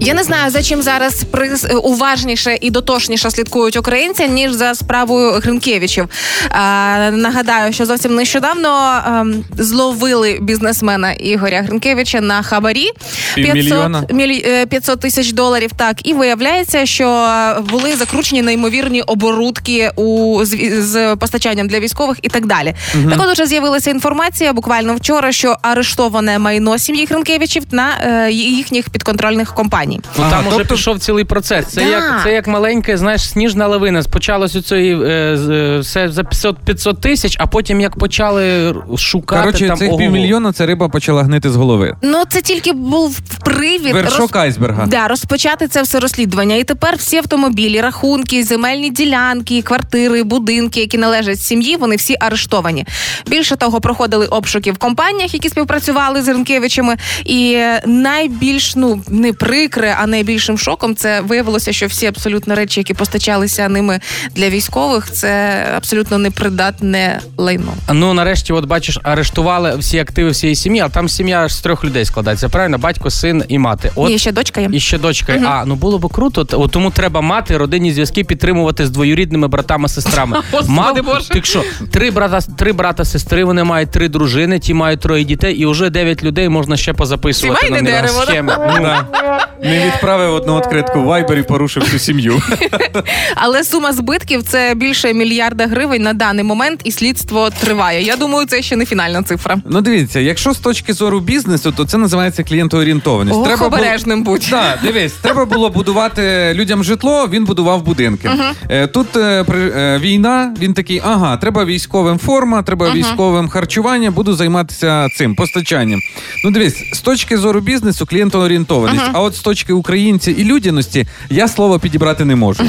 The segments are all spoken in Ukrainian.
Я не знаю, за чим зараз прис- уважніше і дотошніше слідкують українці, ніж за справою Гринкевичів. А, нагадаю, що зовсім нещодавно ем, зловили бізнесмена Ігоря Гринкевича на хабарі 500, мілі- е, 500 тисяч доларів. Так, і виявляється, що були закручені неймовірні оборудки у з, з постачанням для військових і так далі. Так от уже з'явилася інформація буквально вчора, що арештоване майно сім'ї Гринкевичів на е, їхніх підконтрольних компаній. Ну, там уже тобто- пішов цілий процес. Це Да. як це як маленьке, знаєш, сніжна лавина. Спочалось у цієї е, з- е, все за 500, 500 тисяч, а потім як почали шукати Коротше, там цих півмільйона це риба почала гнити з голови. Ну це тільки був привід Вершок айсберга. Да, розпочати це все розслідування. І тепер всі автомобілі, рахунки, земельні ділянки, квартири, будинки, які належать сім'ї, вони всі арештовані. Більше того, проходили обшуки в компаніях, які співпрацювали з Ренкевичами. І е, найбільш ну не прикре, а найбільшим шоком це виявилося, що всі абсолютно речі, які постачалися ними для військових, це абсолютно непридатне лайно. Ну нарешті, от бачиш, арештували всі активи всієї сім'ї, а там сім'я з трьох людей складається. Правильно, батько, син і мати. От Ні, ще дочка є. І ще дочка. А ну було б круто. от тому треба мати родинні зв'язки підтримувати з двоюрідними братами сестрами. Боже. Так що три брата, три брата, сестри. Вони мають три дружини, ті мають троє дітей, і вже дев'ять людей можна ще позаписувати Сімейне на дерево, схеми. Не відправив одну відкритку в Viber і порушив всю сім'ю. Але сума збитків це більше мільярда гривень на даний момент, і слідство триває. Я думаю, це ще не фінальна цифра. Ну дивіться, якщо з точки зору бізнесу, то це називається клієнтоорієнтованість. Ох, було- обережним будь. Так, дивись, треба було будувати людям житло, він будував будинки. Е, Тут е, при- е, війна, він такий, ага, треба військовим форма, треба військовим харчування, буду займатися цим постачанням. Ну дивись, з точки зору бізнесу клієнтоорієнтованість, а от з точки українці і людяності я слово підібрати не можу.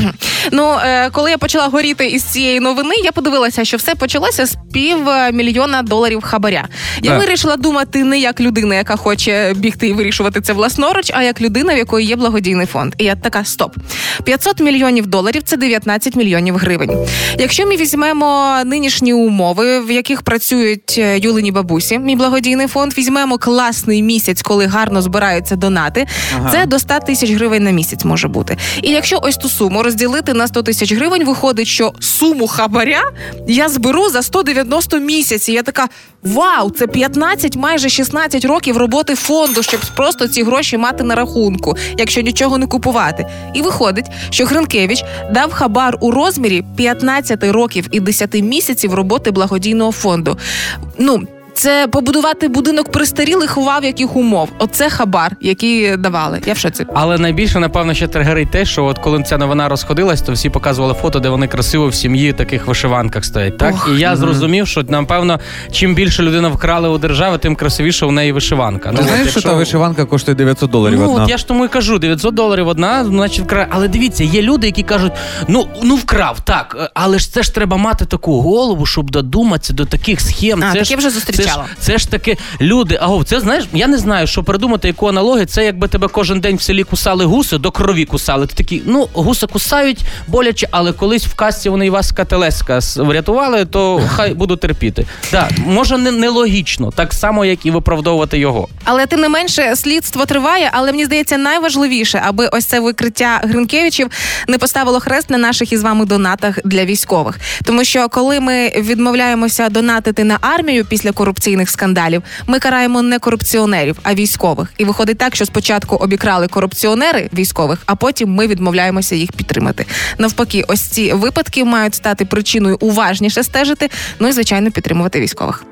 Ну е, коли я почала горіти із цієї новини, я подивилася, що все почалося з пів мільйона доларів хабаря. Я Так. вирішила думати не як людина, яка хоче бігти і вирішувати це власноруч, а як людина, в якої є благодійний фонд. І я така: стоп, 500 мільйонів доларів це 19 мільйонів гривень. Якщо ми візьмемо нинішні умови, в яких працюють е, Юлині бабусі, мій благодійний фонд, візьмемо класний місяць, коли гарно збираються донати. Це до 100 тисяч гривень на місяць може бути. І якщо ось ту суму розділити на 100 тисяч гривень, виходить, що суму хабаря я зберу за 190 місяців. Я така: вау, це 15, майже 16 років роботи фонду, щоб просто ці гроші мати на рахунку, якщо нічого не купувати. І виходить, що Гринкевич дав хабар у розмірі 15 років і 10 місяців роботи благодійного фонду. Ну. Це побудувати будинок престарілих ував яких умов. Оце хабар, який давали. Я в шоці. Але найбільше, напевно, ще тригерить те, що от коли ця новина розходилась, то всі показували фото, де вони красиво в сім'ї в таких вишиванках стоять. Так Ох. і я зрозумів, що напевно, чим більше людина вкрали у держави, тим красивіше у неї вишиванка. Ти Ну, знаєш, що та вишиванка коштує 900 доларів Ну, одна? от я ж тому і кажу, 900 доларів одна, значить вкрав. Але дивіться, є люди, які кажуть: ну, ну вкрав, так, але ж це ж треба мати таку голову, щоб додуматися до таких схем. А, це таке ж, вже зустрічала. Це ж, це ж таки люди. Аго, це знаєш, я не знаю, що придумати, яку аналогію. Це якби тебе кожен день в селі кусали гуси, до крові кусали. Ти такий, ну, гуси кусають боляче, але колись в касті вони і вас кателеска врятували, то хай буду терпіти. Так, може, не, нелогічно, так само, як і виправдовувати його. Але тим не менше слідство триває. Але мені здається, найважливіше, аби ось це викриття Гринкевичів не поставило хрест на наших із вами донатах для військових. Тому що коли ми відмовляємося донатити на армію після корупційних скандалів, ми караємо не корупціонерів, а військових. І виходить так, що спочатку обікрали корупціонери військових, а потім ми відмовляємося їх підтримати. Навпаки, ось ці випадки мають стати причиною уважніше стежити. Ну і звичайно підтримувати військових.